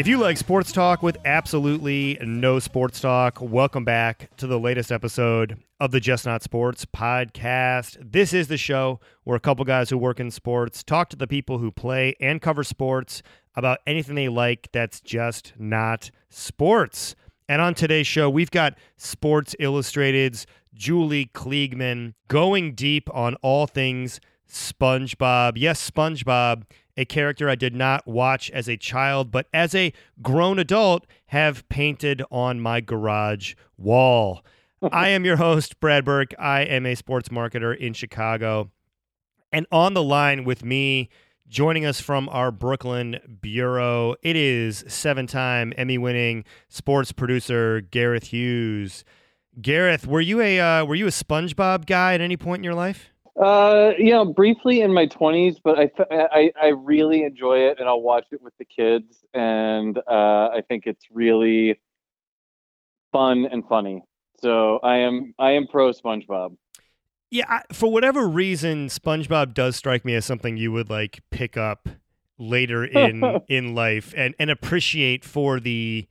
If you like sports talk with absolutely no sports talk, welcome back to the latest episode of the Just Not Sports podcast. This is the show where a couple guys who work in sports talk to the people who play and cover sports about anything they like that's just not sports. And on today's show, we've got Sports Illustrated's Julie Kliegman going deep on all things SpongeBob. Yes, SpongeBob a character I did not watch as a child, but as a grown adult have painted on my garage wall. I am your host, Brad Burke. I am a sports marketer in Chicago. And on the line with me, joining us from our Brooklyn bureau, it is seven time Emmy winning sports producer Gareth Hughes. Gareth, were you a uh, were you a SpongeBob guy at any point in your life? Uh, you know, briefly in my twenties, but I, I I really enjoy it, and I'll watch it with the kids, and uh, I think it's really fun and funny. So I am I am pro SpongeBob. Yeah, I, for whatever reason, SpongeBob does strike me as something you would like pick up later in in life and and appreciate for the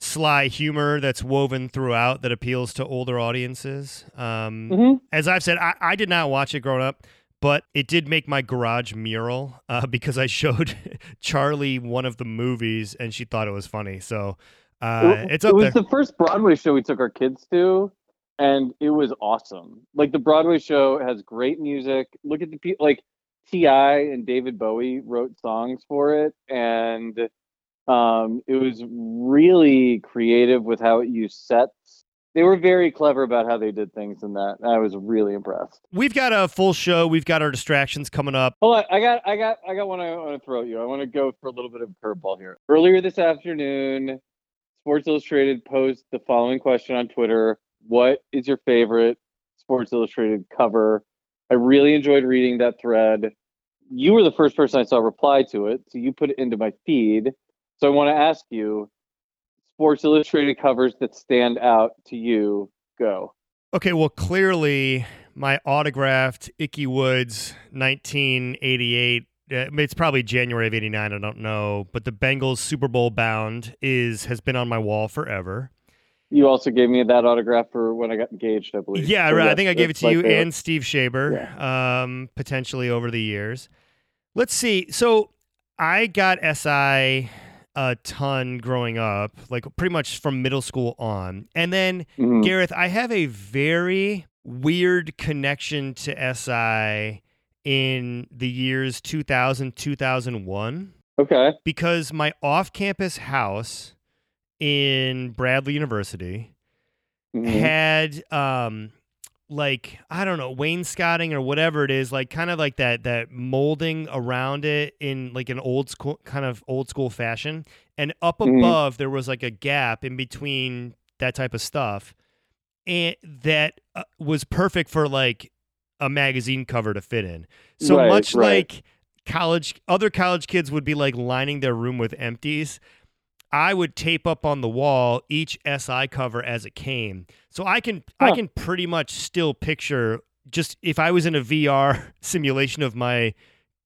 sly humor that's woven throughout that appeals to older audiences. Um, mm-hmm. As I've said, I, I, did not watch it growing up, but it did make my garage mural uh, because I showed Charlie one of the movies and she thought it was funny. So uh, it, it's up It was there. the first Broadway show we took our kids to. And it was awesome. Like the Broadway show has great music. Look at the people like T.I. and David Bowie wrote songs for it, and um, it was really creative with how it used sets. They were very clever about how they did things in that. I was really impressed. We've got a full show. We've got our distractions coming up. Hold on, I got, I got, I got one. I want to throw at you. I want to go for a little bit of curveball here. Earlier this afternoon, Sports Illustrated posed the following question on Twitter: What is your favorite Sports Illustrated cover? I really enjoyed reading that thread. You were the first person I saw reply to it, so you put it into my feed. So I want to ask you Sports Illustrated covers that stand out to you. Go. Okay, well, clearly my autographed Ickey Woods 1988. Uh, it's probably January of '89. I don't know, but the Bengals Super Bowl bound is has been on my wall forever. You also gave me that autograph for when I got engaged, I believe. Yeah, so right. I think I gave it to you favorite. and Steve Shaber, yeah. um, potentially over the years. Let's see. So I got SI a ton growing up, like pretty much from middle school on. And then, mm-hmm. Gareth, I have a very weird connection to SI in the years 2000, 2001. Okay. Because my off campus house in Bradley University mm-hmm. had um, like I don't know wainscoting or whatever it is, like kind of like that that molding around it in like an old school kind of old school fashion. And up mm-hmm. above there was like a gap in between that type of stuff, and that uh, was perfect for like a magazine cover to fit in. So right, much right. like college other college kids would be like lining their room with empties I would tape up on the wall each SI cover as it came. So I can huh. I can pretty much still picture just if I was in a VR simulation of my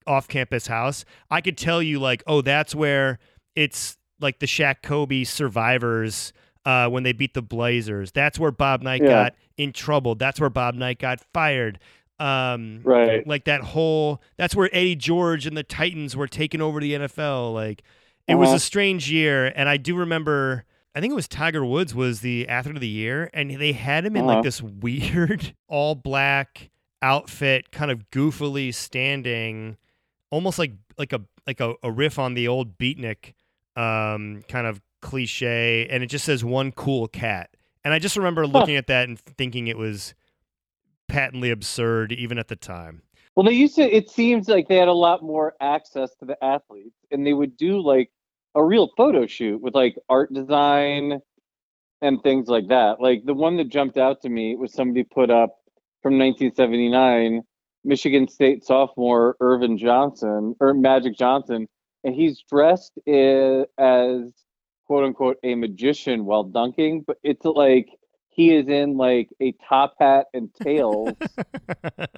off-campus house, I could tell you like, oh, that's where it's like the Shaq Kobe survivors uh, when they beat the Blazers. That's where Bob Knight yeah. got in trouble. That's where Bob Knight got fired. Um, right. Like that whole. That's where Eddie George and the Titans were taking over the NFL. Like it was a uh-huh. strange year, and I do remember. I think it was Tiger Woods was the athlete of the year, and they had him in uh-huh. like this weird all black outfit, kind of goofily standing, almost like like a like a, a riff on the old beatnik um, kind of cliche, and it just says one cool cat. And I just remember looking huh. at that and thinking it was patently absurd, even at the time. Well, they used to. It seems like they had a lot more access to the athletes, and they would do like a real photo shoot with like art design and things like that. Like the one that jumped out to me was somebody put up from 1979, Michigan State sophomore Earvin Johnson or Magic Johnson, and he's dressed as quote unquote a magician while dunking, but it's like he is in like a top hat and tails.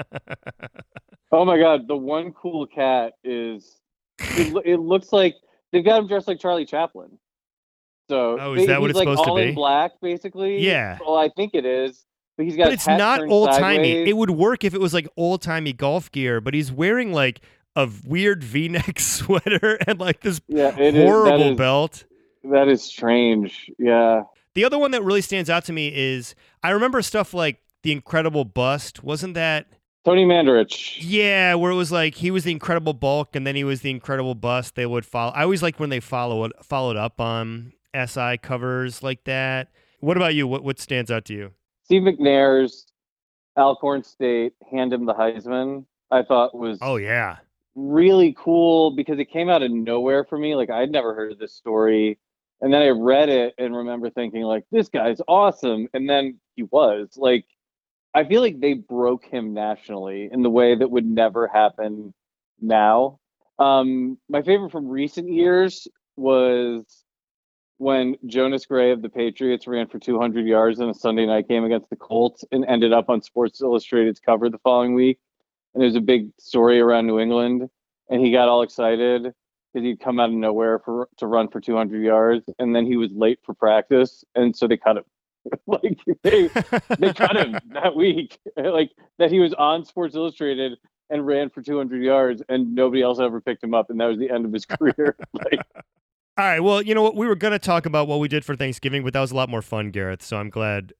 oh my god, the one cool cat is it, it looks like they've got him dressed like Charlie Chaplin. So oh, is that what it's like supposed all to be? in black, basically. Yeah. Well, I think it is. But he's got. But it's not old timey. It would work if it was like old timey golf gear, but he's wearing like a weird V neck sweater and like this yeah, is- horrible is, belt. That is strange. Yeah. The other one that really stands out to me is I remember stuff like the Incredible Bust. Wasn't that? Tony Mandarich. Yeah, where it was like he was the Incredible Bulk and then he was the Incredible Bust. They would follow. I always like when they follow followed up on SI covers like that. What about you? What what stands out to you? Steve McNair's Alcorn State hand him the Heisman. I thought was Oh yeah, really cool because it came out of nowhere for me. Like I'd never heard of this story. And then I read it and remember thinking like this guy's awesome. And then he was. Like I feel like they broke him nationally in the way that would never happen now. Um my favorite from recent years was when Jonas Gray of the Patriots ran for 200 yards in a Sunday night game against the Colts and ended up on Sports Illustrated's cover the following week. And was a big story around New England. And he got all excited because he'd come out of nowhere for to run for 200 yards, and then he was late for practice, and so they cut him. like they they cut him that week. like that he was on Sports Illustrated and ran for 200 yards, and nobody else ever picked him up, and that was the end of his career. like All right. Well, you know what? We were going to talk about what we did for Thanksgiving, but that was a lot more fun, Gareth. So I'm glad.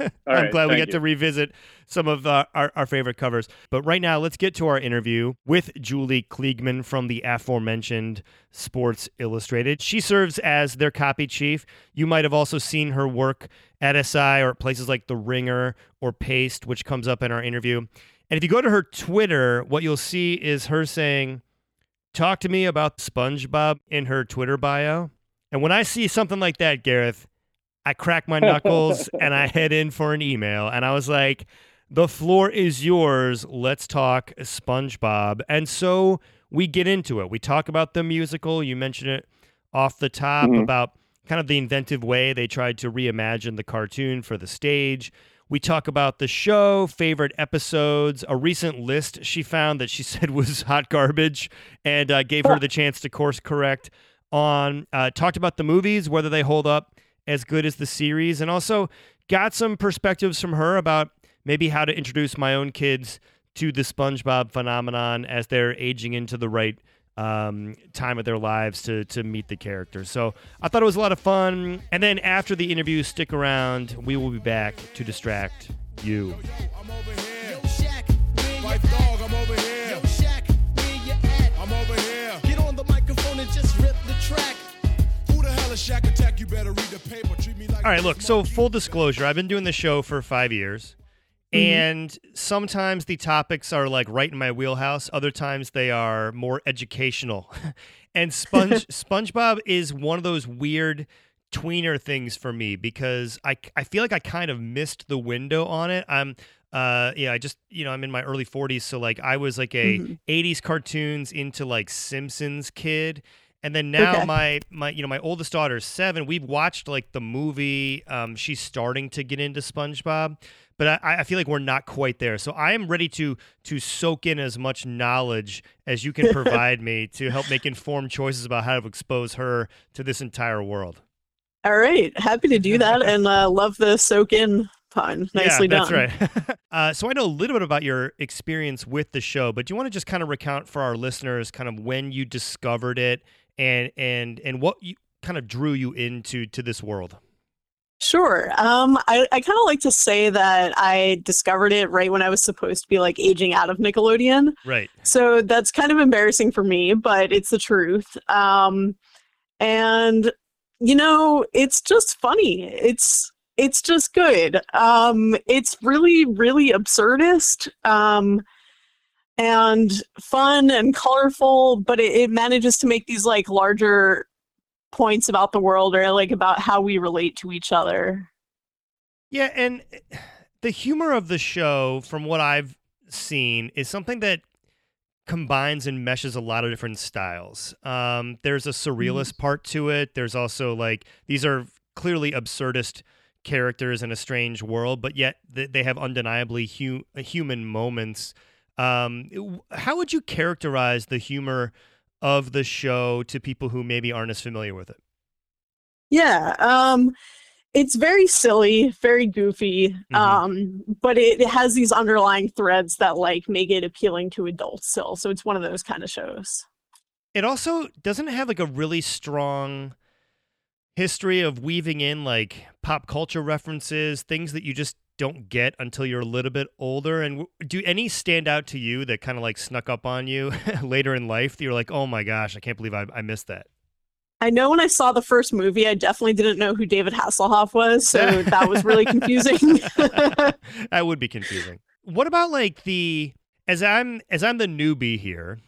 I'm right, glad we get to revisit some of uh, our, our favorite covers. But right now, let's get to our interview with Julie Kliegman from the aforementioned Sports Illustrated. She serves as their copy chief. You might have also seen her work at SI or at places like The Ringer or Paste, which comes up in our interview. And if you go to her Twitter, what you'll see is her saying, talk to me about SpongeBob in her Twitter bio. And when I see something like that, Gareth, I crack my knuckles and I head in for an email. And I was like, the floor is yours. Let's talk SpongeBob. And so we get into it. We talk about the musical. You mentioned it off the top Mhm. about kind of the inventive way they tried to reimagine the cartoon for the stage. We talk about the show, favorite episodes, a recent list she found that she said was hot garbage and uh, gave her the chance to course correct on. Uh, talked about the movies, whether they hold up as good as the series, and also got some perspectives from her about maybe how to introduce my own kids to the SpongeBob phenomenon as they're aging into the right um, time of their lives to to meet the character. So I thought it was a lot of fun. And then after the interview, stick around. We will be back to distract you. All right, look, so full disclosure, I've been doing the show for five years. And sometimes the topics are like right in my wheelhouse. Other times they are more educational. and Sponge SpongeBob is one of those weird tweener things for me because I, I feel like I kind of missed the window on it. I'm uh yeah, I just you know, I'm in my early 40s so like I was like a 80s cartoons into like Simpsons kid. And then now Okay. my my you know my oldest daughter is seven. We've watched like the movie. Um, she's starting to get into SpongeBob, but I, I feel like we're not quite there. So I am ready to to soak in as much knowledge as you can provide me to help make informed choices about how to expose her to this entire world. All right, happy to do that, and uh, love the soak in pun. Nicely yeah, done. that's right. uh, so I know a little bit about your experience with the show, but do you want to just kind of recount for our listeners kind of when you discovered it and and and what you kind of drew you into to this world? Sure. Um, I, I kind of like to say that I discovered it right when I was supposed to be like aging out of Nickelodeon. Right. So that's kind of embarrassing for me, but it's the truth. Um, and you know, it's just funny. It's it's just good. Um, it's really really absurdist. Um, and fun and colorful, but it, it manages to make these like larger points about the world or like about how we relate to each other. Yeah, and eh, the humor of the show, from what I've seen, is something that combines and meshes a lot of different styles. Um, there's a surrealist part to it. There's also like these are clearly absurdist characters in a strange world, but yet th- they have undeniably hu- human moments. Um, how would you characterize the humor of the show to people who maybe aren't as familiar with it? Yeah. Um it's very silly, very goofy. Mhm. Um but it, it has these underlying threads that like make it appealing to adults still. So it's one of those kind of shows. It also doesn't have like a really strong history of weaving in like pop culture references, things that you just don't get until you're a little bit older. And do any stand out to you that kind of like snuck up on you later in life that you're like, oh my gosh, I can't believe I, I missed that? I know when I saw the first movie, I definitely didn't know who David Hasselhoff was, so that was really confusing. that would be confusing. What about like the as I'm as I'm the newbie here,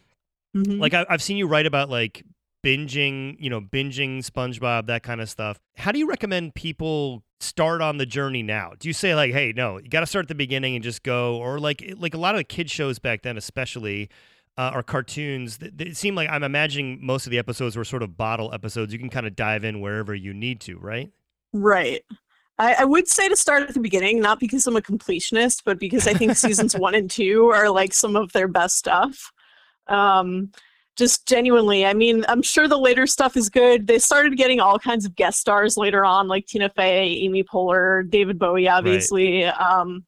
Mhm. like I, I've seen you write about like binging, you know, binging SpongeBob, that kind of stuff. How do you recommend people start on the journey now? Do you say like, hey, no, you got to start at the beginning and just go, or like like a lot of the kid shows back then, especially. Uh, or cartoons. It seemed like I'm imagining most of the episodes were sort of bottle episodes. You can kind of dive in wherever you need to, right? Right. I, I would say to start at the beginning, not because I'm a completionist, but because I think seasons one and two are like some of their best stuff. Um, just genuinely, I mean, I'm sure the later stuff is good. They started getting all kinds of guest stars later on, like Tina Fey, Amy Poehler, David Bowie, obviously. Um,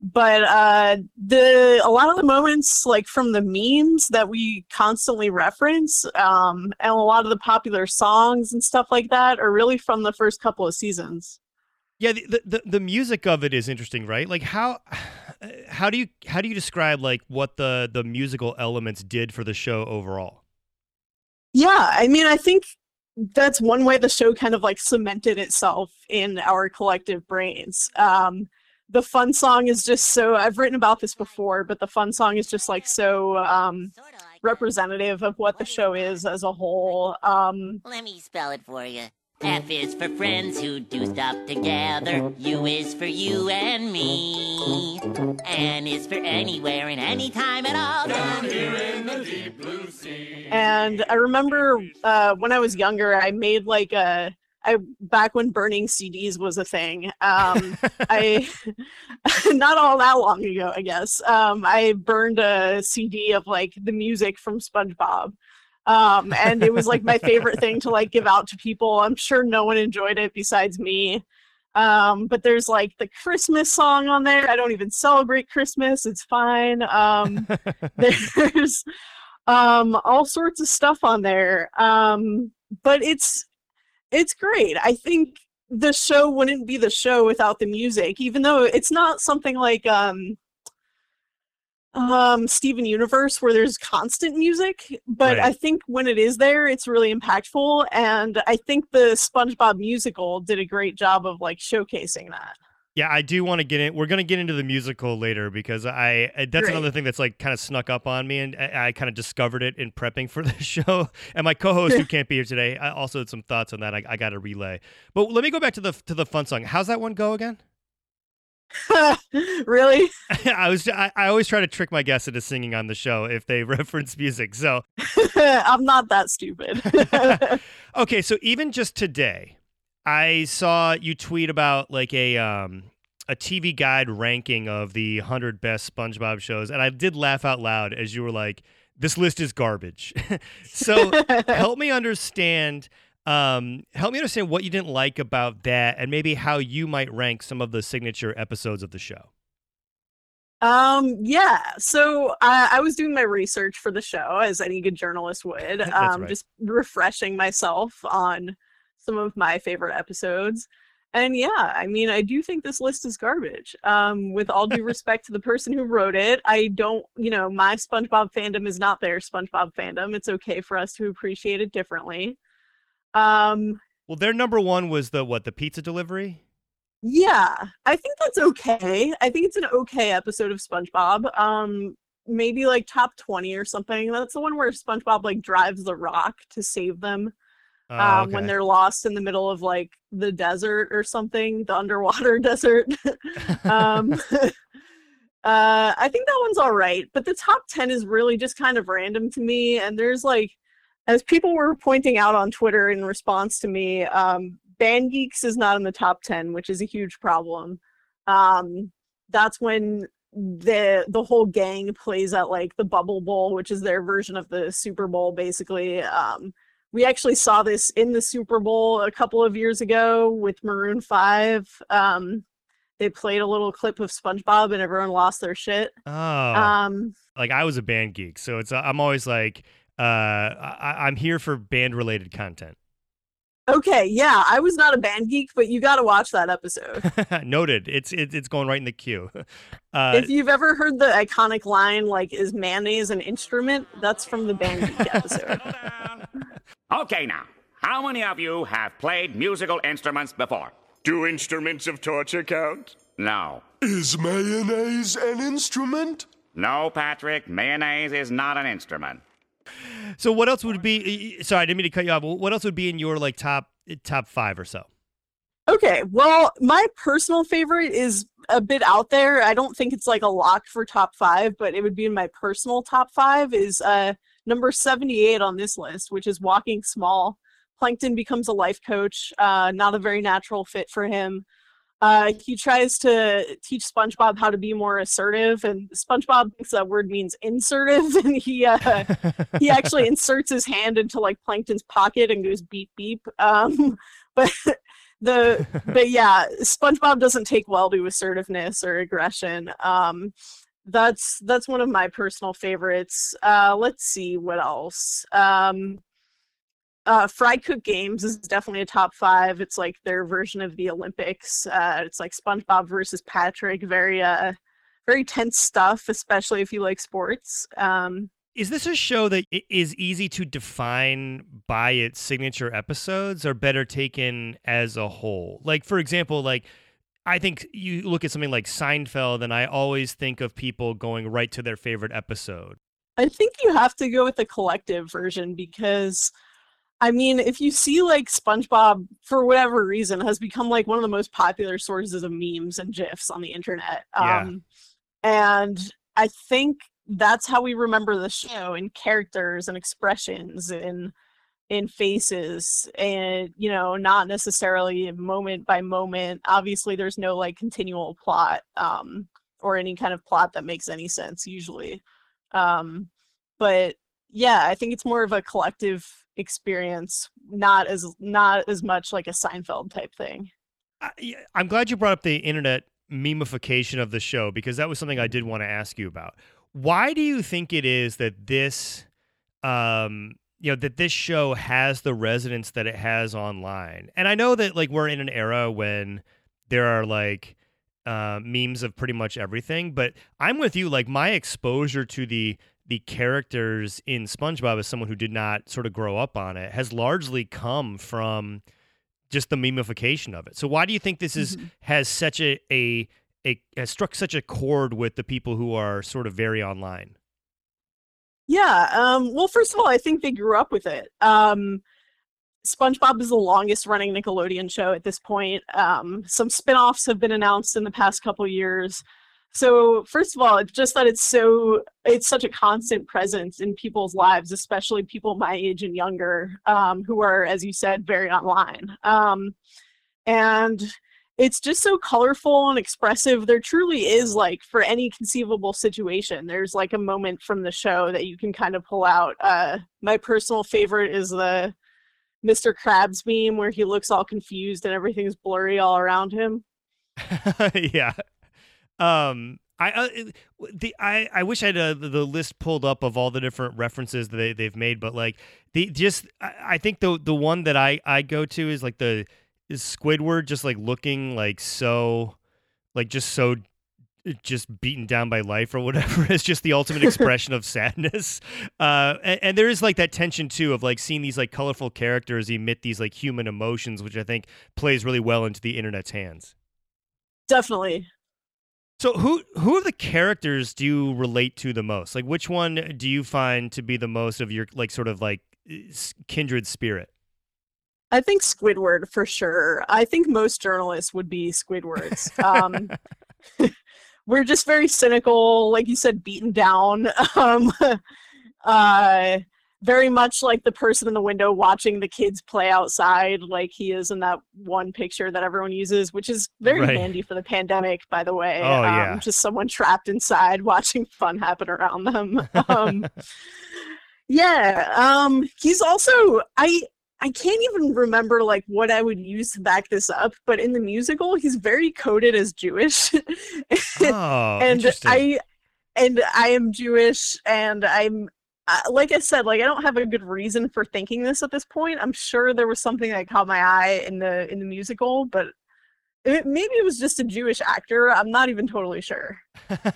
but uh, the a lot of the moments, like from the memes that we constantly reference, um, and a lot of the popular songs and stuff like that, are really from the first couple of seasons. Yeah, the the the music of it is interesting, right? Like how how do you how do you describe like what the the musical elements did for the show overall? Yeah, I mean, I think that's one way the show kind of like cemented itself in our collective brains. Um, the fun song is just so I've written about this before, but the fun song is just like so um, representative of what the show is as a whole. Um, Let me spell it for you. F is for friends who do stuff together. U is for you and me. N is for anywhere and anytime at all. Down here in the deep blue sea. and I remember uh, when I was younger, I made like a I back when burning CDs was a thing. Um, I not all that long ago, I guess. Um, I burned a CD of like the music from SpongeBob. Um, and it was like my favorite thing to like give out to people. I'm sure no one enjoyed it besides me. Um, but there's like the Christmas song on there. I don't even celebrate Christmas. It's fine. Um, there's um all sorts of stuff on there. Um, but it's it's great. I think the show wouldn't be the show without the music, even though it's not something like um um Steven Universe where there's constant music, but Right. I think when it is there, it's really impactful. And I think the SpongeBob musical did a great job of like showcasing that. Yeah, I do want to get in. We're going to get into the musical later because I that's Great. another thing that's like kind of snuck up on me, and I, I kind of discovered it in prepping for the show. And my co-host who can't be here today, I also had some thoughts on that. I, I got to relay. But let me go back to the to the fun song. How's that one go again? really? I was I, I always try to trick my guests into singing on the show if they reference music. So I'm not that stupid. okay, so even just today, I saw you tweet about like a um a TV guide ranking of the 100 best SpongeBob shows and I did laugh out loud as you were like this list is garbage. so help me understand um help me understand what you didn't like about that and maybe how you might rank some of the signature episodes of the show. Um, yeah. So I, I was doing my research for the show, as any good journalist would. Um, right. just refreshing myself on some of my favorite episodes. And yeah, I mean, I do think this list is garbage. Um, with all due respect to the person who wrote it, I don't, you know, my SpongeBob fandom is not their SpongeBob fandom. It's okay for us to appreciate it differently. Um, Well, their number 1 was the what, the pizza delivery? Yeah, I think that's okay. I think it's an okay episode of SpongeBob. Um, maybe like top 20 or something. That's the one where SpongeBob like drives the rock to save them Oh, um, when they're lost in the middle of like the desert or something, the underwater desert. um, uh, I think that one's all right, but the top 10 is really just kind of random to me. And there's like, as people were pointing out on Twitter in response to me, um, Band Geeks is not in the top 10, which is a huge problem. Um, that's when the the whole gang plays at like the Bubble Bowl, which is their version of the Super Bowl, basically. Um, we actually saw this in the Super Bowl a couple of years ago with Maroon Five. Um, they played a little clip of SpongeBob, and everyone lost their shit. Oh, Um, like I was a band geek, so it's I'm always like, uh, I, I'm here for band related content. okay, yeah, I was not a band geek, but you got to watch that episode. Noted. It's it, it's going right in the queue. Uh, if you've ever heard the iconic line, like, "Is mayonnaise an instrument?" That's from the band geek episode. Okay, now, how many of you have played musical instruments before? Do instruments of torture count? No. Is mayonnaise an instrument? No, Patrick, mayonnaise is not an instrument. So what else would be? Sorry, I didn't mean to cut you off. What else would be in your like top top five or so? Okay, well, my personal favorite is a bit out there. I don't think it's like a lock for top five, but it would be in my personal top five. Is uh number seventy eight on this list, which is Walking Small. Plankton becomes a life coach. Uh, not a very natural fit for him. Uh, he tries to teach SpongeBob how to be more assertive, and SpongeBob thinks that word means insertive, and he uh, he actually inserts his hand into like Plankton's pocket and goes beep beep. Um, but the but yeah, SpongeBob doesn't take well to assertiveness or aggression. Um, that's that's one of my personal favorites. Uh, let's see what else. Um, uh, Fry Cook Games is definitely a top five. It's like their version of the Olympics. Uh, it's like SpongeBob versus Patrick. Very uh, very tense stuff, especially if you like sports. Um, Is this a show that is easy to define by its signature episodes, or better taken as a whole? Like, for example, like I think you look at something like Seinfeld, and I always think of people going right to their favorite episode. I think you have to go with the collective version because I mean, if you see like SpongeBob for whatever reason has become like one of the most popular sources of memes and gifs on the internet. Yeah. Um and I think that's how we remember the show in characters and expressions and in faces and you know not necessarily moment by moment obviously there's no like continual plot um or any kind of plot that makes any sense usually um but yeah i think it's more of a collective experience not as not as much like a seinfeld type thing I, i'm glad you brought up the internet memification of the show because that was something I did want to ask you about. Why do you think it is that this, um, you know, that this show has the resonance that it has online? And I know that like we're in an era when there are like uh, memes of pretty much everything, but I'm with you. Like my exposure to the the characters in SpongeBob as someone who did not sort of grow up on it has largely come from just the memification of it. So why do you think this is has such a a a has struck such a chord with the people who are sort of very online? Yeah. Um, well, first of all, I think they grew up with it. Um, SpongeBob is the longest running Nickelodeon show at this point. Um, some spin offs have been announced in the past couple years. So, first of all, it's just that it's so, it's such a constant presence in people's lives, especially people my age and younger, um, who are, as you said, very online. Um, and it's just so colorful and expressive. There truly is like for any conceivable situation, there's like a moment from the show that you can kind of pull out. Uh, my personal favorite is the Mr. Krabs meme where he looks all confused and everything's blurry all around him. yeah. Um I uh, the I I wish I had uh, the the list pulled up of all the different references that they they've made, but like the just I, I think the the one that I I go to is like the is Squidward just like looking like so like just so just beaten down by life or whatever. Is just the ultimate expression of sadness. Uh and, and there is like that tension too of like seeing these like colorful characters emit these like human emotions which i think plays really well into the internet's hands. Definitely. So who who of the characters do you relate to the most like which one do you find to be the most of your like sort of like kindred spirit I think Squidward for sure. I think most journalists would be Squidwards. Um, we're just very cynical, like you said, beaten down. Um, uh, very much like the person in the window watching the kids play outside, like he is in that one picture that everyone uses, which is very Right. handy for the pandemic, by the way. Oh, um, yeah. Just someone trapped inside watching fun happen around them. um, yeah. Um, he's also I I can't even remember like what I would use to back this up, but in the musical, he's very coded as Jewish. oh, and. I and I am Jewish, and I'm uh, like I said, like I don't have a good reason for thinking this at this point. I'm sure there was something that caught my eye in the in the musical, but it, maybe it was just a Jewish actor. I'm not even totally sure.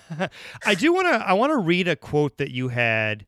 I do want to. I want to read a quote that you had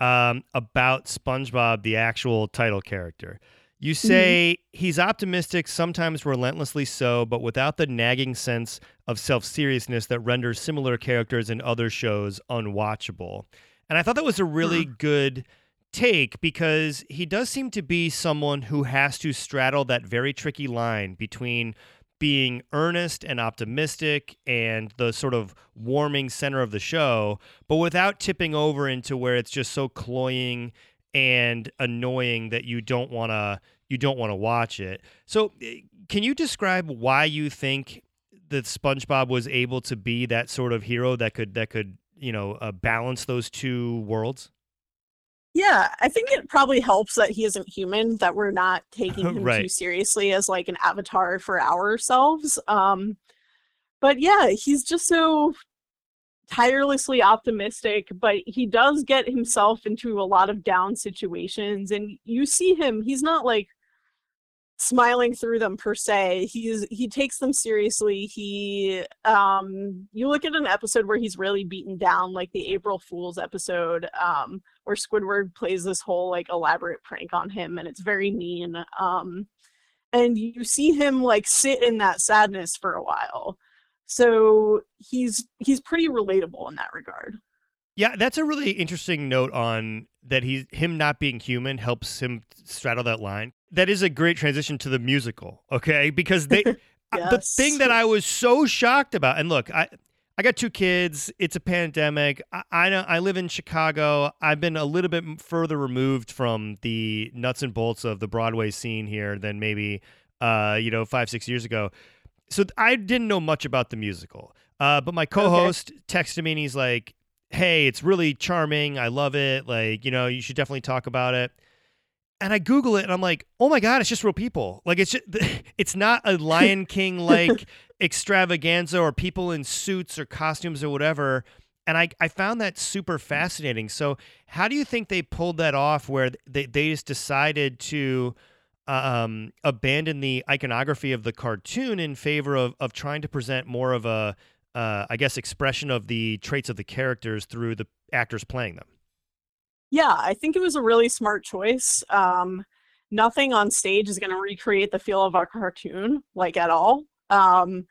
um, about SpongeBob, the actual title character. You say he's optimistic, sometimes relentlessly so, but without the nagging sense of self seriousness that renders similar characters in other shows unwatchable. And I thought that was a really good take because he does seem to be someone who has to straddle that very tricky line between being earnest and optimistic and the sort of warming center of the show, but without tipping over into where it's just so cloying and annoying that you don't want to you don't want to watch it. So, eh, can you describe why you think that SpongeBob was able to be that sort of hero that could that could you know uh, balance those two worlds? Yeah, I think it probably helps that he isn't human, that we're not taking him too seriously as like an avatar for ourselves. Um, but yeah, he's just so tirelessly optimistic, but he does get himself into a lot of down situations, and you see him, he's not like smiling through them per se. He's he takes them seriously. He um you look at an episode where he's really beaten down like the april fools episode um where squidward plays this whole like elaborate prank on him and it's very mean um and you see him like sit in that sadness for a while. So he's he's pretty relatable in that regard. Yeah, that's a really interesting note on that he's him not being human helps him straddle that line. That is a great transition to the musical, okay? Because they uh, the thing that I was so shocked about, and look, I I got two kids. It's a pandemic. I I, know, I live in Chicago. I've been a little bit further removed from the nuts and bolts of the Broadway scene here than maybe uh, you know five six years ago. So I didn't know much about the musical. Uh, but my co-host texted me and he's like, "Hey, it's really charming. I love it. Like, you know, you should definitely talk about it." And I Google it and I'm like, "Oh my god, it's just real people. Like, it's just, it's not a Lion King like extravaganza or people in suits or costumes or whatever." And I, I found that super fascinating. So, how do you think they pulled that off where they, they just decided to um, abandon the iconography of the cartoon in favor of, of trying to present more of a, uh, I guess, expression of the traits of the characters through the actors playing them. Yeah, I think it was a really smart choice. Um, nothing on stage is going to recreate the feel of a cartoon, like at all. Um,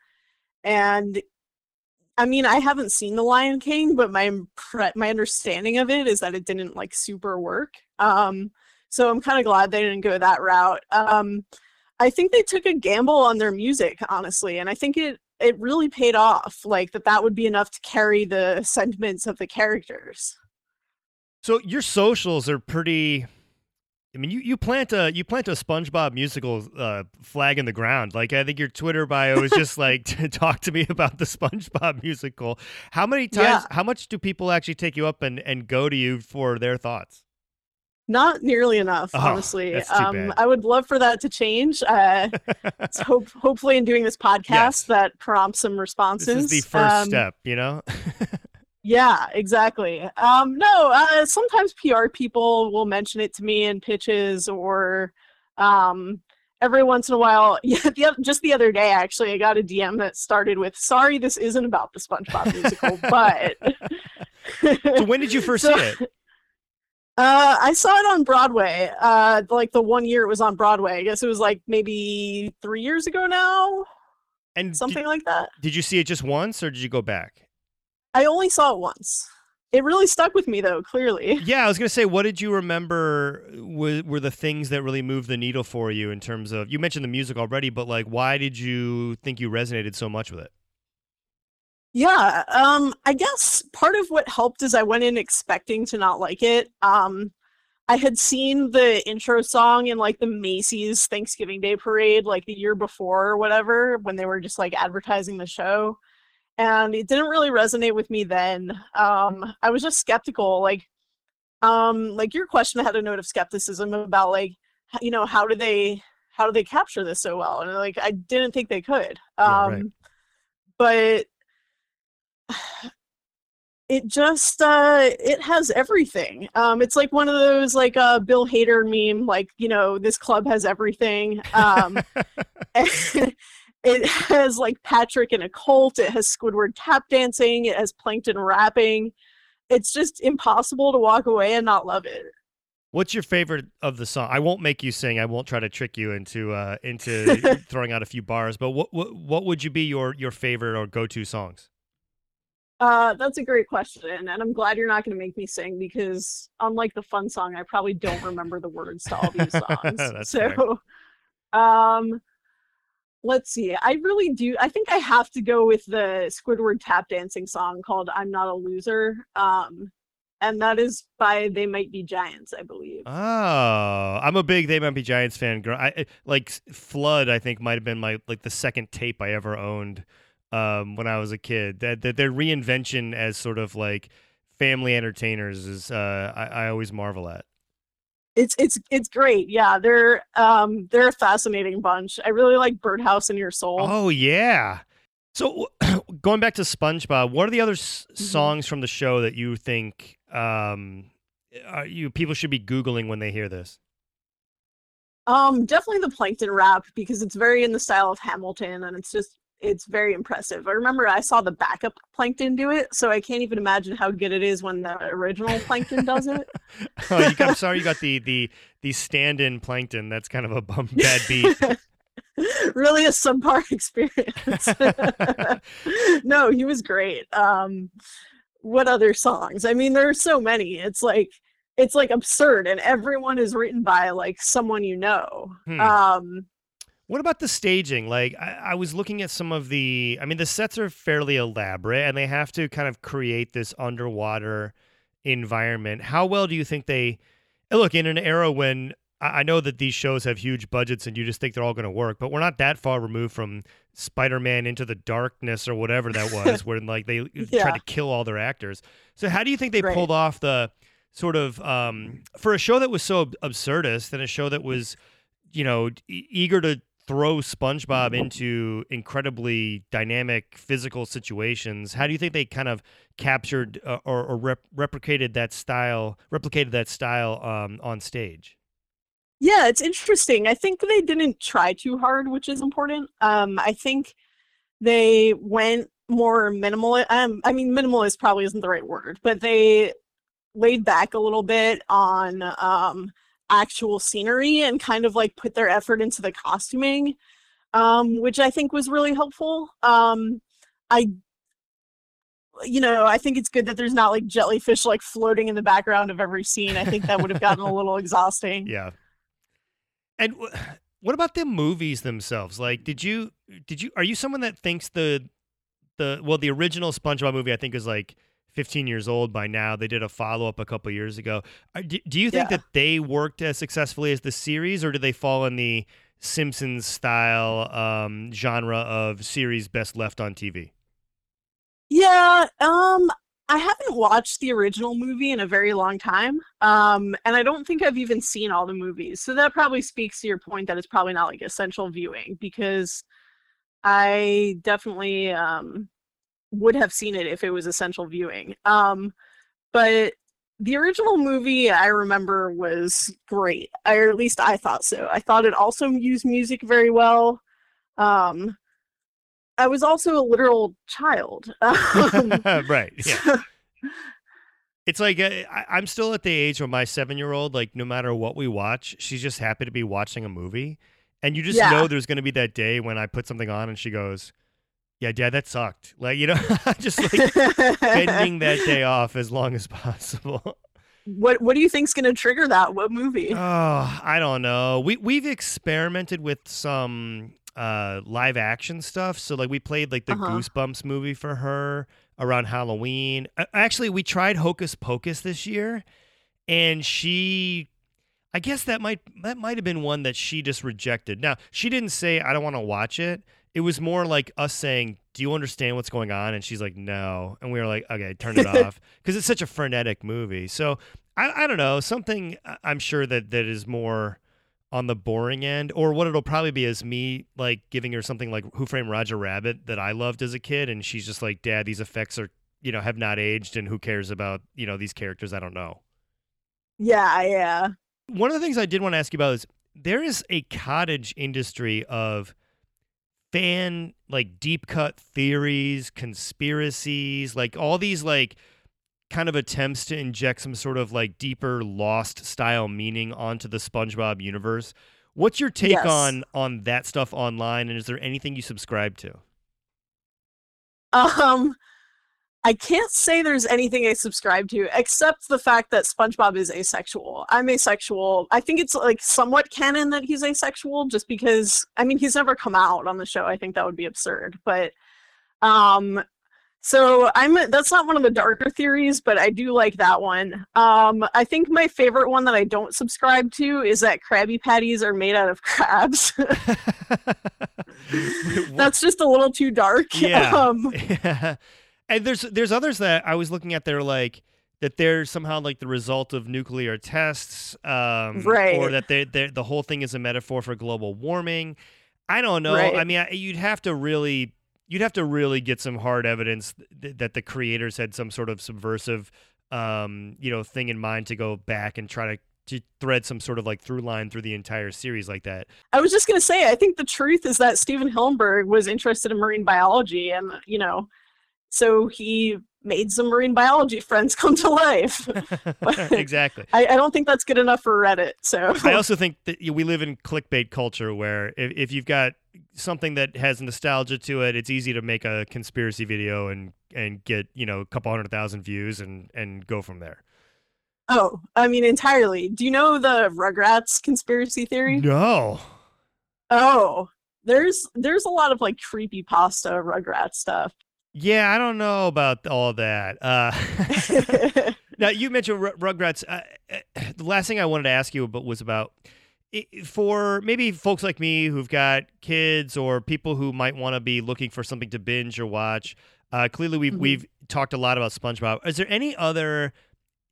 and I mean, I haven't seen The Lion King, but my my understanding of it is that it didn't like super work. Um, so I'm kind of glad they didn't go that route. Um, I think they took a gamble on their music, honestly, and I think it it really paid off. Like that, that would be enough to carry the sentiments of the characters. So your socials are pretty. I mean, you, you plant a you plant a SpongeBob musical uh, flag in the ground. Like I think your Twitter bio is just like talk to me about the SpongeBob musical. How many times? Yeah. How much do people actually take you up and, and go to you for their thoughts? Not nearly enough, Oh, honestly. Um. I would love for that to change. Uh, it's hope, hopefully, in doing this podcast, Yes. that prompts some responses. This is the first Um, step, you know. Yeah, exactly. Um, no, uh, sometimes PR people will mention it to me in pitches, or um, every once in a while. Yeah, the, just the other day, actually, I got a DM that started with, "Sorry, this isn't about the SpongeBob musical, but." so when did you first So- see it? Uh, I saw it on Broadway. Uh, like the one year it was on Broadway. I guess it was like maybe three years ago now, And did- something like that. Did you see it just once, or did you go back? I only saw it once. It really stuck with me though. Clearly, Yeah, I was gonna say, what did you remember were, were the things that really moved the needle for you in terms of? You mentioned the music already, but like, why did you think you resonated so much with it? yeah. Um, I guess part of what helped is I went in expecting to not like it. Um, I had seen the intro song in like the Macy's Thanksgiving Day parade like the year before or whatever when they were just like advertising the show. And it didn't really resonate with me then. Um, I was just skeptical. Like, um, like your question had a note of skepticism about like, you know, how do they how do they capture this so well? And like I didn't think they could. Yeah, Um, right. but it just uh it has everything um it's like one of those like uh bill hader meme like you know this club has everything um it has like patrick in a cult it has squidward tap dancing it has plankton rapping it's just impossible to walk away and not love it What's your favorite of the song? I won't make you sing. I won't try to trick you into uh, into throwing out a few bars. But what, what what would you be your your favorite or go to songs? uh that's a great question and i'm glad you're not going to make me sing because unlike the fun song i probably don't remember the words to all these songs so fair. um let's see i really do i think i have to go with the squidward tap dancing song called i'm not a loser um and that is by they might be giants i believe Oh, I'm a big They Might Be Giants fan. I, I- like Flood. I think might have been my like the second tape I ever owned um, when I was a kid. That, that their reinvention as sort of like family entertainers is uh, I, I always marvel at. It's it's it's great yeah they're um they're a fascinating bunch i really like birdhouse in your soul Oh yeah. So going back to SpongeBob, what are the other s- Mm-hmm. songs from the show that you think um, are you people should be googling when they hear this? Um, definitely the plankton rap because it's very in the style of Hamilton and it's just it's very impressive. I remember I saw the backup plankton do it, so I can't even imagine how good it is when the original plankton does it. Oh, you got, I'm sorry, you got the the the stand-in plankton. That's kind of a bum bad beat. really a subpar experience. no, he was great. Um what other songs? I mean, there are so many. It's like it's like absurd and everyone is written by like someone you know. Hmm. Um What about the staging? Like, I, I was looking at some of the. I mean, the sets are fairly elaborate, and they have to kind of create this underwater environment. How well do you think they? Look, in an era when I I know that these shows have huge budgets, and you just think they're all going to work, but we're not that far removed from Spider-Man Into the Darkness or whatever that was, where like they Yeah. tried to kill all their actors. So, how do you think they Right. pulled off the sort of um, for a show that was so absurdist and a show that was, you know, eager to throw SpongeBob into incredibly dynamic physical situations. How do you think they kind of captured uh, or, or rep- replicated that style, replicated that style um, on stage? Yeah, it's interesting. I think they didn't try too hard, which is important. Um, I think they went more minimal. Um, I mean, minimalist probably isn't the right word, but they laid back a little bit on um, actual scenery and kind of like put their effort into the costuming, um, which I think was really helpful. Um, I you know, I think it's good that there's not like jellyfish like floating in the background of every scene. I think that would have gotten a little exhausting. Yeah. And w- what about the movies themselves? Like, did you did you are you someone that thinks the the well the original SpongeBob movie I think is like 15 years old by now. They did a follow up a couple years ago. Do, do you think Yeah. that they worked as successfully as the series, or did they fall in the Simpsons style um, genre of series best left on TV? Yeah, um, I haven't watched the original movie in a very long time. Um, and I don't think I've even seen all the movies. So that probably speaks to your point that it's probably not like essential viewing because I definitely um would have seen it if it was essential viewing. Um, but the original movie I remember was great. Or at least I thought so. I thought it also used music very well. Um, I was also a literal child. Right. Yeah. It's like uh, I, I'm still at the age where my seven year old, like, no matter what we watch, she's just happy to be watching a movie. And you just Yeah. know there's going to be that day when I put something on and she goes, Yeah, dad, that sucked. Like, you know, just like bending that day off as long as possible. what What do you think's gonna trigger that? What movie? Oh, I don't know. We we've experimented with some uh live action stuff. So like we played like the Uh-huh. Goosebumps movie for her around Halloween. Actually, we tried Hocus Pocus this year and she I guess that might that might have been one that she just rejected. Now she didn't say I don't want to watch it. It was more like us saying, "Do you understand what's going on?" And she's like, "No," and we were like, "Okay, turn it off," because it's such a frenetic movie. So I, I don't know something. I'm sure that that is more on the boring end, or what it'll probably be is me like giving her something like Who Framed Roger Rabbit that I loved as a kid, and she's just like, "Dad, these effects are you know have not aged, and who cares about you know these characters? I don't know." Yeah, yeah. one of the things I did want to ask you about is there is a cottage industry of fan like deep cut theories, conspiracies, like all these like kind of attempts to inject some sort of like deeper lost style meaning onto the SpongeBob universe. What's your take Yes. on on that stuff online and is there anything you subscribe to? Um, I can't say there's anything I subscribe to except the fact that SpongeBob is asexual. I'm asexual. I think it's like somewhat canon that he's asexual just because I mean he's never come out on the show. I think that would be absurd. But um so I'm that's not one of the darker theories, but I do like that one. Um I think my favorite one that I don't subscribe to is that Krabby Patties are made out of crabs. that's just a little too dark. Yeah. Um and there's there's others that I was looking at. They're like that they're somehow like the result of nuclear tests, um, or that they the whole thing is a metaphor for global warming. I don't know. Right. I mean, I, you'd have to really you'd have to really get some hard evidence th- that the creators had some sort of subversive, um, you know, thing in mind to go back and try to. To thread some sort of like through line through the entire series like that. I was just going to say, I think the truth is that Stephen Hillenburg was interested in marine biology, and you know, so he made some marine biology friends come to life. exactly. I, I don't think that's good enough for Reddit. So I also think that we live in clickbait culture where if, if you've got something that has nostalgia to it, it's easy to make a conspiracy video and and get you know a couple hundred thousand views and and go from there. oh, I mean entirely. Do you know the Rugrats conspiracy theory? No. Oh, there's there's a lot of like creepy pasta Rugrat stuff. Yeah, I don't know about all that. Uh, now you mentioned R- Rugrats. Uh, uh, the last thing I wanted to ask you about was about for maybe folks like me who've got kids or people who might want to be looking for something to binge or watch. Uh, clearly, we've Mhm. we've talked a lot about SpongeBob. Is there any other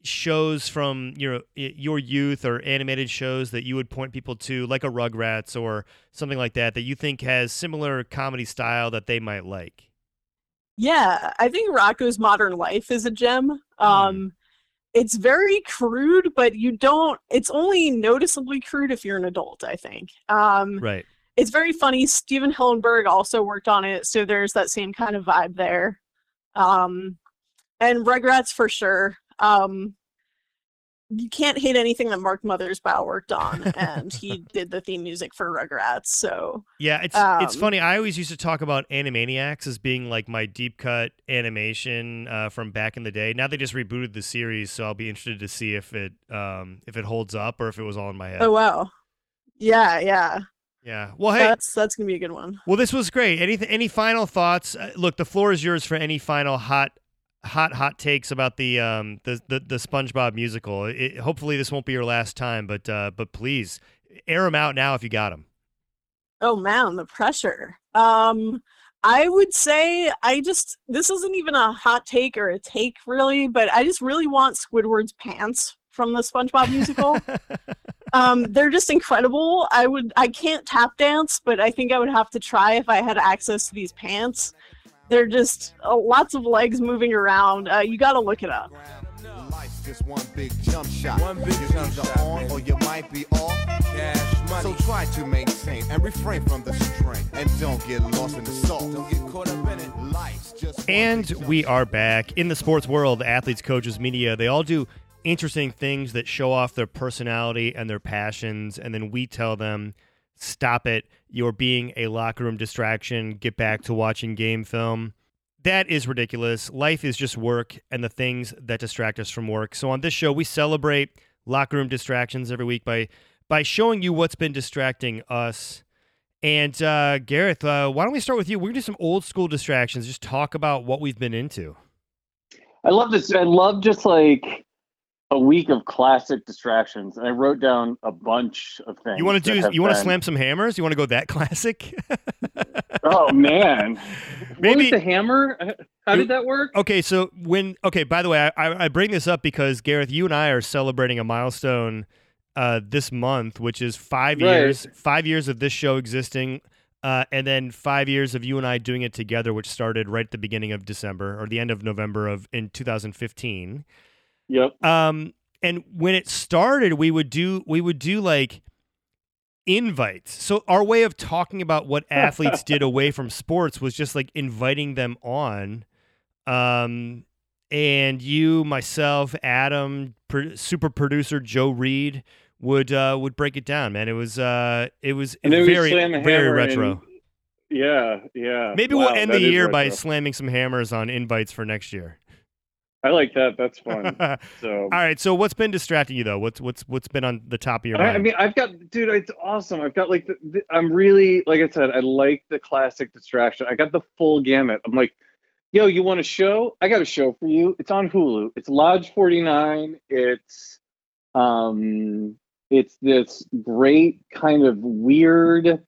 shows from your your youth or animated shows that you would point people to, like a Rugrats or something like that, that you think has similar comedy style that they might like? Yeah, I think Rocko's Modern Life is a gem. Um it's very crude, but you don't it's only noticeably crude if you're an adult, I think. Um Right. it's very funny. Stephen Hillenburg also worked on it, so there's that same kind of vibe there. Um and Rugrats for sure. Um you can't hate anything that Mark Mothersbaugh worked on, and he did the theme music for Rugrats. So Yeah, it's it's Um, funny. I always used to talk about Animaniacs as being like my deep cut animation uh, from back in the day. Now they just rebooted the series, so I'll be interested to see if it um, if it holds up or if it was all in my head. oh wow, yeah, yeah, Yeah. Well, hey. that's that's gonna be a good one. well, this was great. Any any final thoughts? Uh, look, the floor is yours for any final hot hot hot takes about the um the the, the SpongeBob musical. It, hopefully, this won't be your last time, but uh, but please air them out now if you got them. Oh man, the pressure. Um, I would say I just this isn't even a hot take or a take really, but I just really want Squidward's pants from the SpongeBob musical. um, they're just incredible. I would I can't tap dance, but I think I would have to try if I had access to these pants. They're just uh, lots of legs moving around. Uh, you got to look it up. Life's just one big jump shot. One big You're jump shot, on baby. or you might be off. Cash money. So try to maintain and refrain from the strain. And don't get lost in the salt. Don't get caught up in it. Life's just one And big we shot. are back in the sports world. Athletes, coaches, media, they all do interesting things that show off their personality and their passions. And then we tell them, stop it. You're being a locker room distraction. Get back to watching game film. That is ridiculous. Life is just work and the things that distract us from work. So on this show, we celebrate locker room distractions every week by by showing you what's been distracting us. And uh, Gareth, uh, why don't we start with you? We're gonna do some old school distractions. Just talk about what we've been into. I love this. I love just like a week of classic distractions, and I wrote down a bunch of things. You want to do? have You want to slam some hammers? You want to go that classic? Oh man, Maybe- what was the hammer? How did that work? Okay, so when okay, by the way, I, I I bring this up because Gareth, you and I are celebrating a milestone uh, this month, which is five Right. years, five years of this show existing, uh, and then five years of you and I doing it together, which started right at the beginning of December or the end of November of in 2015. Yep. Um, and when it started, we would do we would do like invites. So our way of talking about what athletes did away from sports was just like inviting them on. Um, and you, myself, Adam, pro- super producer Joe Reed would uh, would break it down. Man, it was uh, it was And then we very very retro. and- Yeah, yeah. Maybe Wow, we'll end the year by slamming some hammers on invites for next year. I like that. That's fun. All So right. So what's been distracting you though? What's what's what's been on the top of your I, mind? I mean, I've got, dude, it's awesome. I've got like, the, the, I'm really, like I said, I like the classic distraction. I got the full gamut. I'm like, yo, you want a show? I got a show for you. It's on Hulu. It's Lodge 49. It's, um, it's this great kind of weird,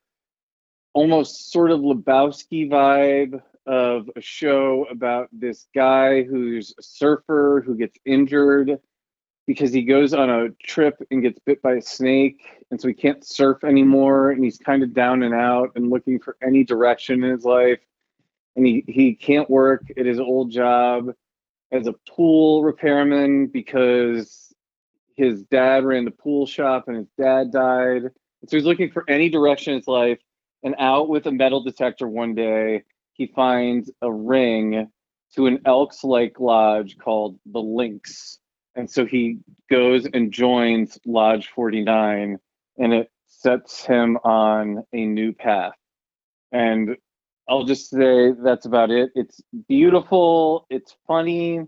almost sort of Lebowski vibe of a show about this guy who's a surfer who gets injured because he goes on a trip and gets bit by a snake and so he can't surf anymore and he's kind of down and out and looking for any direction in his life and he, he can't work at his old job as a pool repairman because his dad ran the pool shop and his dad died. And so he's looking for any direction in his life and out with a metal detector one day he finds a ring to an elks lake lodge called the lynx and so he goes and joins Lodge 49, and it sets him on a new path. And I'll just say that's about it. It's beautiful, it's funny,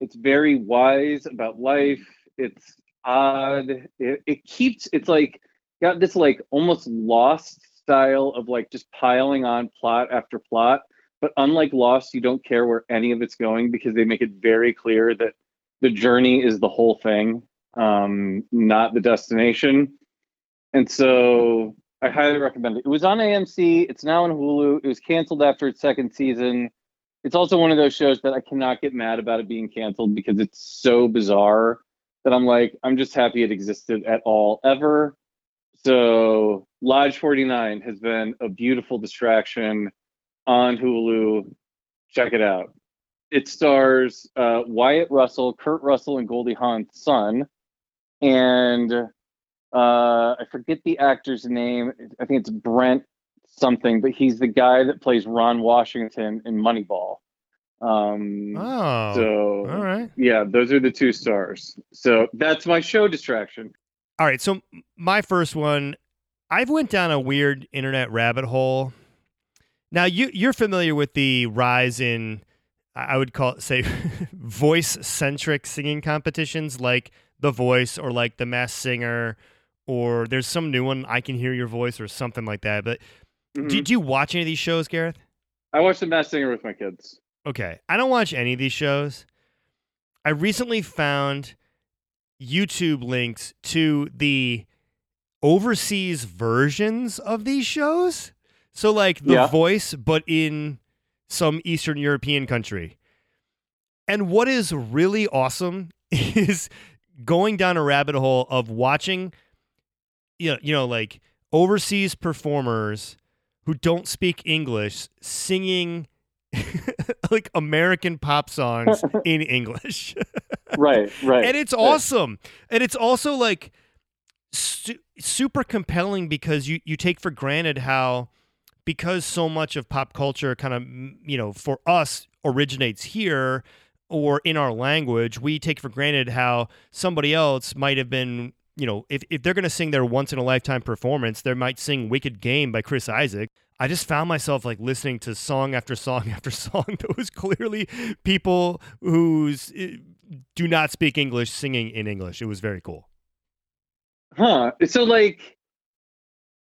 it's very wise about life, it's odd. It, it keeps, it's like, got this like almost lost style of like just piling on plot after plot. But unlike Lost, you don't care where any of it's going because they make it very clear that the journey is the whole thing, um, not the destination. And so I highly recommend it. It was on AMC. It's now on Hulu. It was canceled after its second season. It's also one of those shows that I cannot get mad about it being canceled because it's so bizarre that I'm like, I'm just happy it existed at all ever. So Lodge 49 has been a beautiful distraction on Hulu. Check it out. It stars uh, Wyatt Russell, Kurt Russell, and Goldie Hawn's son, and uh, I forget the actor's name. I think it's Brent something, but he's the guy that plays Ron Washington in Moneyball. Um, oh, so all right. yeah, those are the two stars. So that's my show distraction. All right, so my first one, I've went down a weird internet rabbit hole. Now you you're familiar with the rise in I would call it say voice centric singing competitions like The Voice or like The Masked Singer or there's some new one I can hear your voice or something like that. But Mhm. did you watch any of these shows, Gareth? I watched The Masked Singer with my kids. Okay. I don't watch any of these shows. I recently found YouTube links to the overseas versions of these shows. So, like The Yeah. Voice, but in some Eastern European country. And what is really awesome is going down a rabbit hole of watching, you know, you know like overseas performers who don't speak English singing like American pop songs in English. Right, right. and it's right. awesome. And it's also like su- super compelling because you you take for granted how because so much of pop culture kind of you know for us originates here or in our language, we take for granted how somebody else might have been you know, if, if they're going to sing their once in a lifetime performance, they might sing Wicked Game by Chris Isaak. I just found myself like listening to song after song after song that was clearly people who's eh, do not speak English singing in English. It was very cool. Huh. So like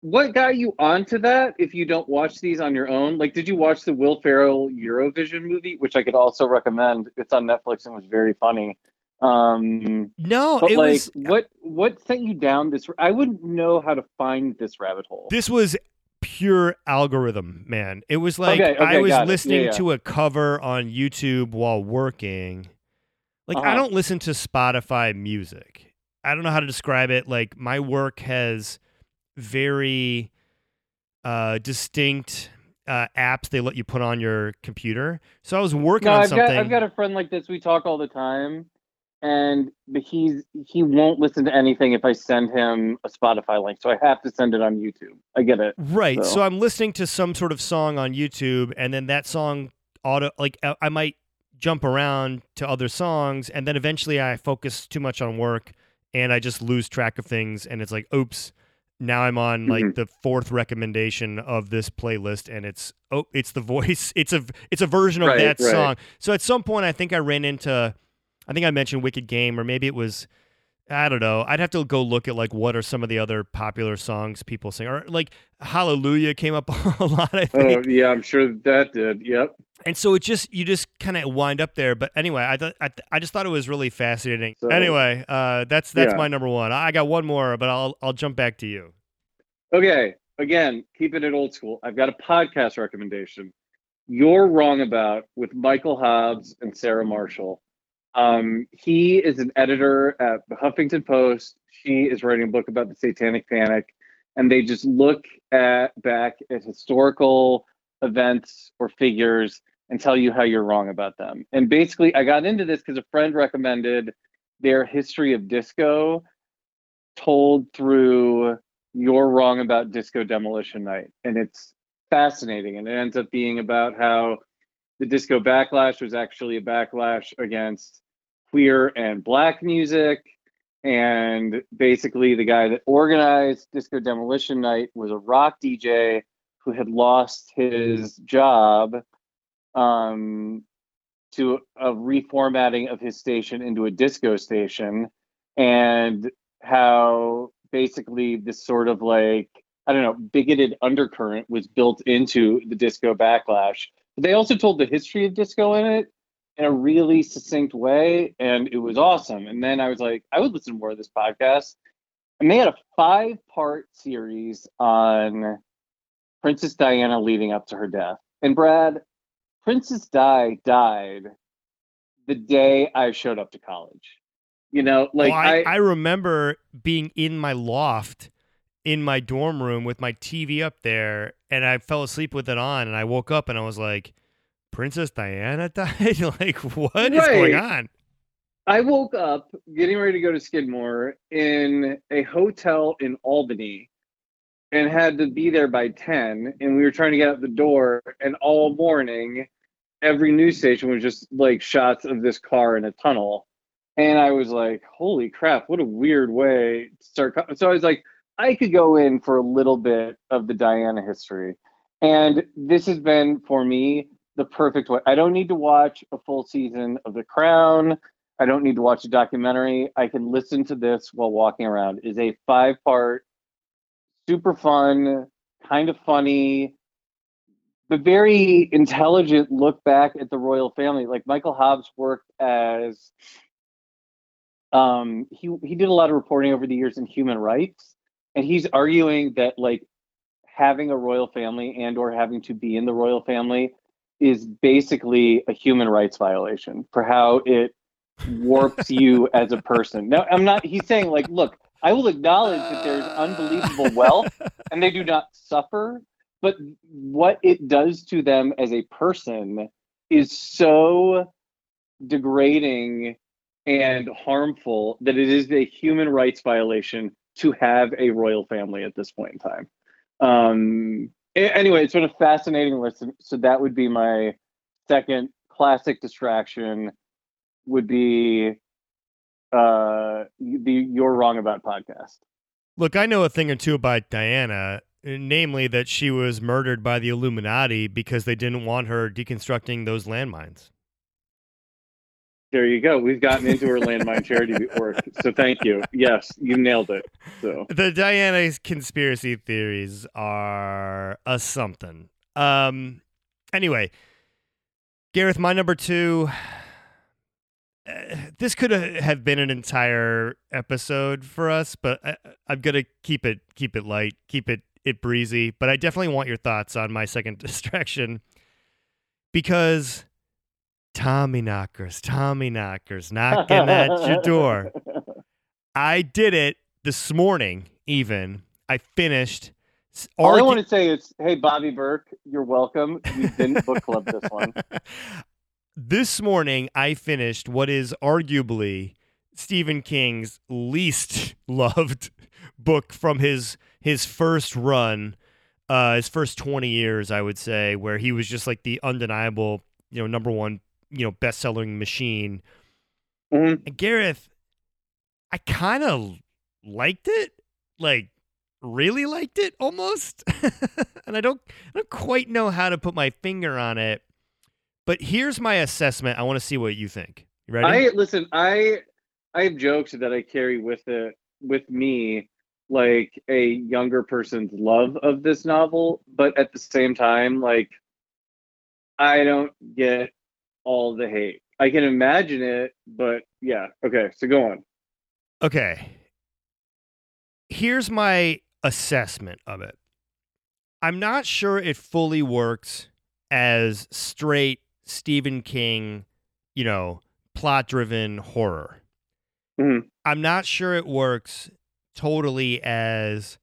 what got you onto that if you don't watch these on your own? Like did you watch the Will Ferrell Eurovision movie, which I could also recommend. It's on Netflix and was very funny. Um, No, but it like, was what what sent you down this? I wouldn't know how to find this rabbit hole. this was pure algorithm, man. It was like Okay, okay, I was it. Yeah, listening yeah. to a cover on YouTube while working. Like I Uh-huh. don't listen to Spotify music. I don't know how to describe it. Like my work has very uh distinct uh apps they let you put on your computer. So I was working no, on I've something. got I've got a friend like this. We talk all the time, and but he's he won't listen to anything if I send him a Spotify link. So I have to send it on YouTube. I get it. Right. So. So- I'm listening to some sort of song on YouTube, and then that song auto like uh, I might jump around to other songs, and then eventually I focus too much on work, and I just lose track of things, and it's like, oops. Now I'm on like Mhm. the fourth recommendation of this playlist, and it's oh, it's the voice. It's a it's a version of Right, that right. song. So at some point, I think I ran into, I think I mentioned Wicked Game, or maybe it was I don't know. I'd have to go look at like what are some of the other popular songs people sing, or like Hallelujah came up a lot. I think, Oh yeah, I'm sure that did. Yep. And so it just you just kind of wind up there. But anyway, I thought I, th- I just thought it was really fascinating. So- anyway, uh, that's that's Yeah. my number one. I got one more, but I'll I'll jump back to you. Okay. Again, keeping it at old school. I've got a podcast recommendation. You're wrong about with Michael Hobbs and Sarah Marshall. Um, he is an editor at the Huffington Post. She is writing a book about the Satanic Panic, and they just look at back at historical events or figures and tell you how you're wrong about them. And basically, I got into this because a friend recommended their history of disco told through you're wrong about disco demolition night and it's fascinating and it ends up being about how the disco backlash was actually a backlash against queer and black music and basically the guy that organized disco demolition night was a rock dj who had lost his job um, to a reformatting of his station into a disco station and how basically this sort of like I don't know bigoted undercurrent was built into the disco backlash. But they also told the history of disco in it in a really succinct way, and it was awesome. And then I was like, I would listen to more of this podcast. And they had a five-part series on Princess Diana leading up to her death. And Brad, Princess Di died the day I showed up to college. You know, oh, like Oh, I, I, I remember being in my loft in my dorm room with my TV up there, and I fell asleep with it on, and I woke up and I was like, Princess Diana died? like, what what is going on? I woke up getting ready to go to Skidmore in a hotel in Albany and had to be there by 10 and we were trying to get out the door and all morning every news station was just like shots of this car in a tunnel and I was like holy crap what a weird way to start co- so I was like I could go in for a little bit of the Diana history and this has been for me the perfect way I don't need to watch a full season of The Crown I don't need to watch a documentary. I can listen to this while walking around. Is a five part, super fun, kind of funny, but very intelligent look back at the royal family. Like Michael Hobbs worked as um he he did a lot of reporting over the years in human rights and he's arguing that like having a royal family and or having to be in the royal family is basically a human rights violation for how it warps you as a person. Now, I'm not, he's saying, like, look, I will acknowledge that there's unbelievable wealth and they do not suffer, but what it does to them as a person is so degrading and harmful that it is a human rights violation to have a royal family at this point in time. Um, anyway, it's been a fascinating listen. So that would be my second classic distraction would be uh the you're wrong about podcast. Look, I know a thing or two about Diana, namely that she was murdered by the Illuminati because they didn't want her deconstructing those landmines. There you go. We've gotten into her landmine charity work. So thank you. Yes, you nailed it. So The Diana's conspiracy theories are a something. Um anyway, Gareth, my number 2 uh, this could have been an entire episode for us, but I, I'm gonna keep it keep it light, keep it it breezy. But I definitely want your thoughts on my second distraction because Tommyknockers, Tommy knockers, knocking at your door. I did it this morning. Even I finished. All I want to say is, hey, Bobby Burke, you're welcome. We didn't book club this one. this morning I finished what is arguably Stephen King's least loved book from his his first run, uh, his first twenty years, I would say, where he was just like the undeniable, you know, number one, you know, best selling machine. Mhm. And Gareth, I kind of liked it, like really liked it almost, and I don't, I don't quite know how to put my finger on it. But here's my assessment. I want to see what you think. You ready? I listen. I I have jokes that I carry with it with me, like a younger person's love of this novel, but at the same time, like I don't get all the hate. I can imagine it, but yeah. Okay, so go on. Okay. Here's my assessment of it. I'm not sure it fully works as straight Stephen King, you know, plot driven horror. Mhm. I'm not sure it works totally as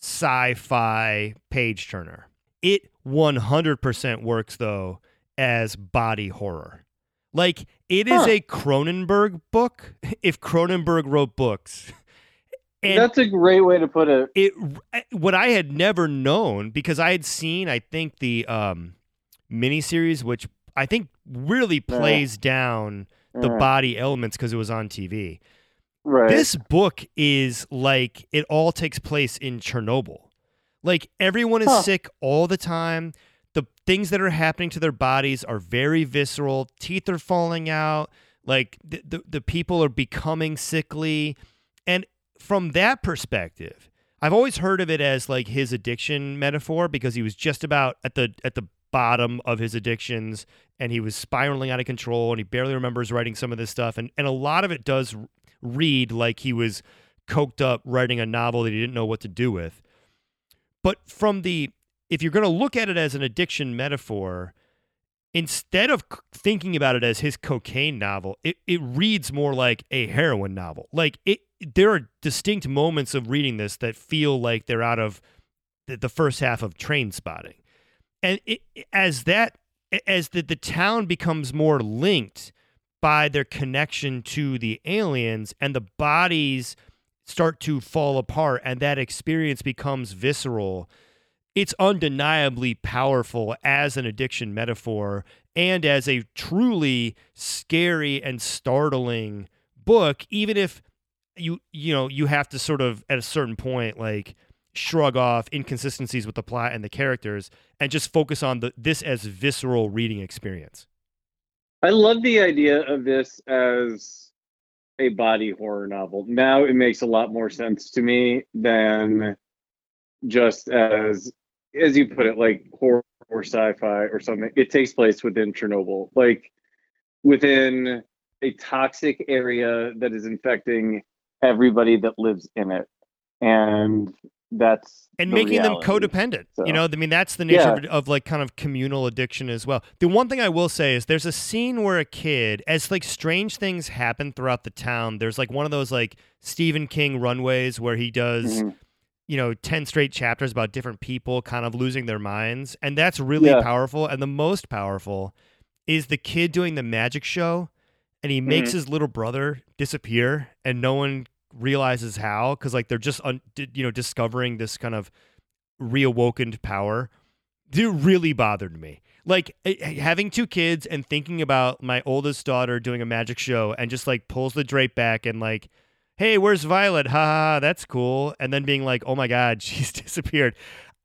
sci fi page turner. It 100% works, though, as body horror. Like, it is Huh. a Cronenberg book if Cronenberg wrote books. And That's a great way to put it. it what I had never known because I had seen I think the um miniseries which I think really plays down the Uh, body elements because it was on TV. right. This book is like it all takes place in Chernobyl. Like everyone is Huh. sick all the time. The things that are happening to their bodies are very visceral. Teeth are falling out. Like the the, the people are becoming sickly. And from that perspective, I've always heard of it as like his addiction metaphor because he was just about at the at the bottom of his addictions and he was spiraling out of control and he barely remembers writing some of this stuff and and a lot of it does read like he was coked up writing a novel that he didn't know what to do with. But from the if you're going to look at it as an addiction metaphor, instead of thinking about it as his cocaine novel, it, it reads more like a heroin novel. Like it there are distinct moments of reading this that feel like they're out of the, the first half of Trainspotting. And it, as that as the, the town becomes more linked by their connection to the aliens and the bodies start to fall apart and that experience becomes visceral it's undeniably powerful as an addiction metaphor and as a truly scary and startling book even if you you know you have to sort of at a certain point like shrug off inconsistencies with the plot and the characters and just focus on the this as visceral reading experience I love the idea of this as a body horror novel. Now it makes a lot more sense to me than just as, as you put it, like horror or sci-fi or something. It takes place within Chernobyl, like within a toxic area that is infecting everybody that lives in it, and that's and the making them reality. codependent. So- You know, I mean, that's the nature Yeah. of, of like kind of communal addiction as well. The one thing I will say is there's a scene where a kid, as like strange things happen throughout the town, there's like one of those like Stephen King runways where he does, Mhm. you know, 10 straight chapters about different people kind of losing their minds. And that's really Yeah. powerful. And the most powerful is the kid doing the magic show and he makes Mhm. his little brother disappear and no one realizes how because like they're just un- you know discovering this kind of reawakened power it really bothered me. Like eh, eh, having two kids and thinking about my oldest daughter doing a magic show and just like pulls the drape back and like hey where's violet? Ha ha, ha that's cool. And then being like oh my god she's disappeared.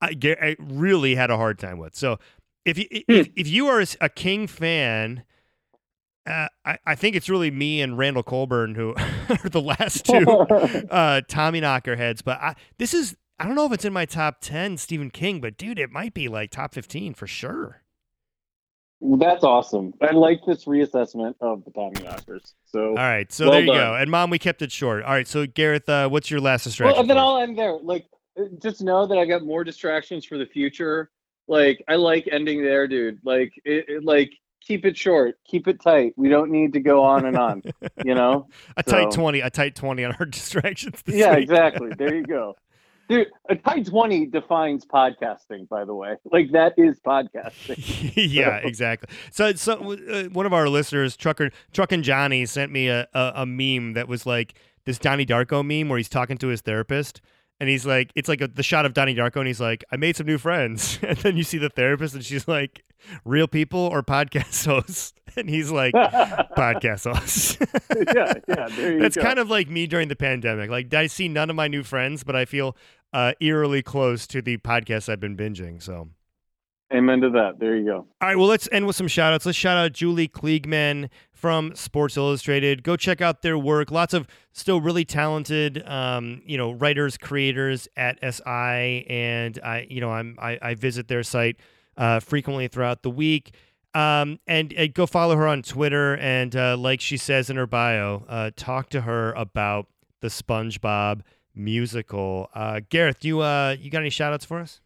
I, ge- I really had a hard time with. So if you if, if you are a king fan uh, I, I think it's really me and Randall Colburn who are the last two uh, Tommyknocker heads. But I, this is, I don't know if it's in my top 10 Stephen King, but dude, it might be like top 15 for sure. That's awesome. I like this reassessment of the Tommy Oscars. So All right, so Well there you done. go. And mom, we kept it short. All right, so Gareth, uh, what's your last distraction? Well, then? I'll end there. Like, uh, just know that I got more distractions for the future. Like, I like ending there, dude. Like, it, it- like keep it short, keep it tight. We don't need to go on and on. you know? a tight twenty, a tight twenty on our distractions. Yeah, exactly. There you go. Dude, a tight 20 defines podcasting, by the way. Like, that is podcasting. yeah, exactly. So, so uh, one of our listeners, Trucker Truck and Johnny, sent me a, a a meme that was like this Donnie Darko meme where he's talking to his therapist, and he's like, it's like a, the shot of Donnie Darko, and he's like, "I made some new friends," and then you see the therapist, and she's like, "Real people or podcast hosts?" And he's like, "Podcast hosts." yeah, yeah. There you That's go. kind of like me during the pandemic. Like, I see none of my new friends, but I feel uh, eerily close to the podcasts I've been binging. So. Amen to that. There you go. All right, well, let's end with some shout outs. Let's shout out Julie Kliegman from Sports Illustrated. Go check out their work. Lots of still really talented, um, you know, writers, creators at SI, and I, you know, I'm I, I visit their site uh, frequently throughout the week. Um, and, uh, go follow her on Twitter, and uh, like she says in her bio, uh, talk to her about the SpongeBob musical. Uh, Gareth, you uh, you got any shout outs for us?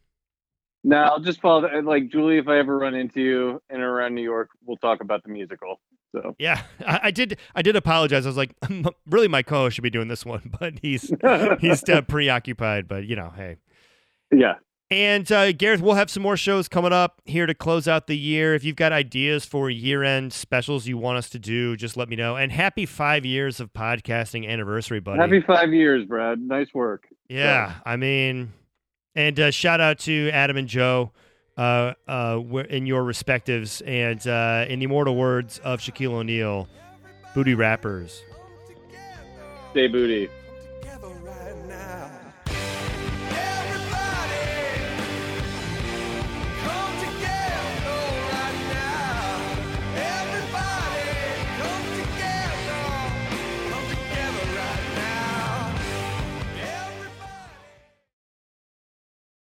No, I'll just follow. Like Julie, if I ever run into you in or around New York, we'll talk about the musical. So Yeah, I, I did. I did apologize. I was like, really, my co-host should be doing this one, but he's he's uh, preoccupied. But you know, hey. yeah, And uh, Gareth, we'll have some more shows coming up here to close out the year. If you've got ideas for year-end specials you want us to do, just let me know. And happy five years of podcasting anniversary, buddy. happy five years, Brad. Nice work. Yeah, I mean, and uh, shout out to Adam and Joe, uh, uh, in your respectives, and uh, in the immortal words of Shaquille O'Neal, booty rappers. Stay booty.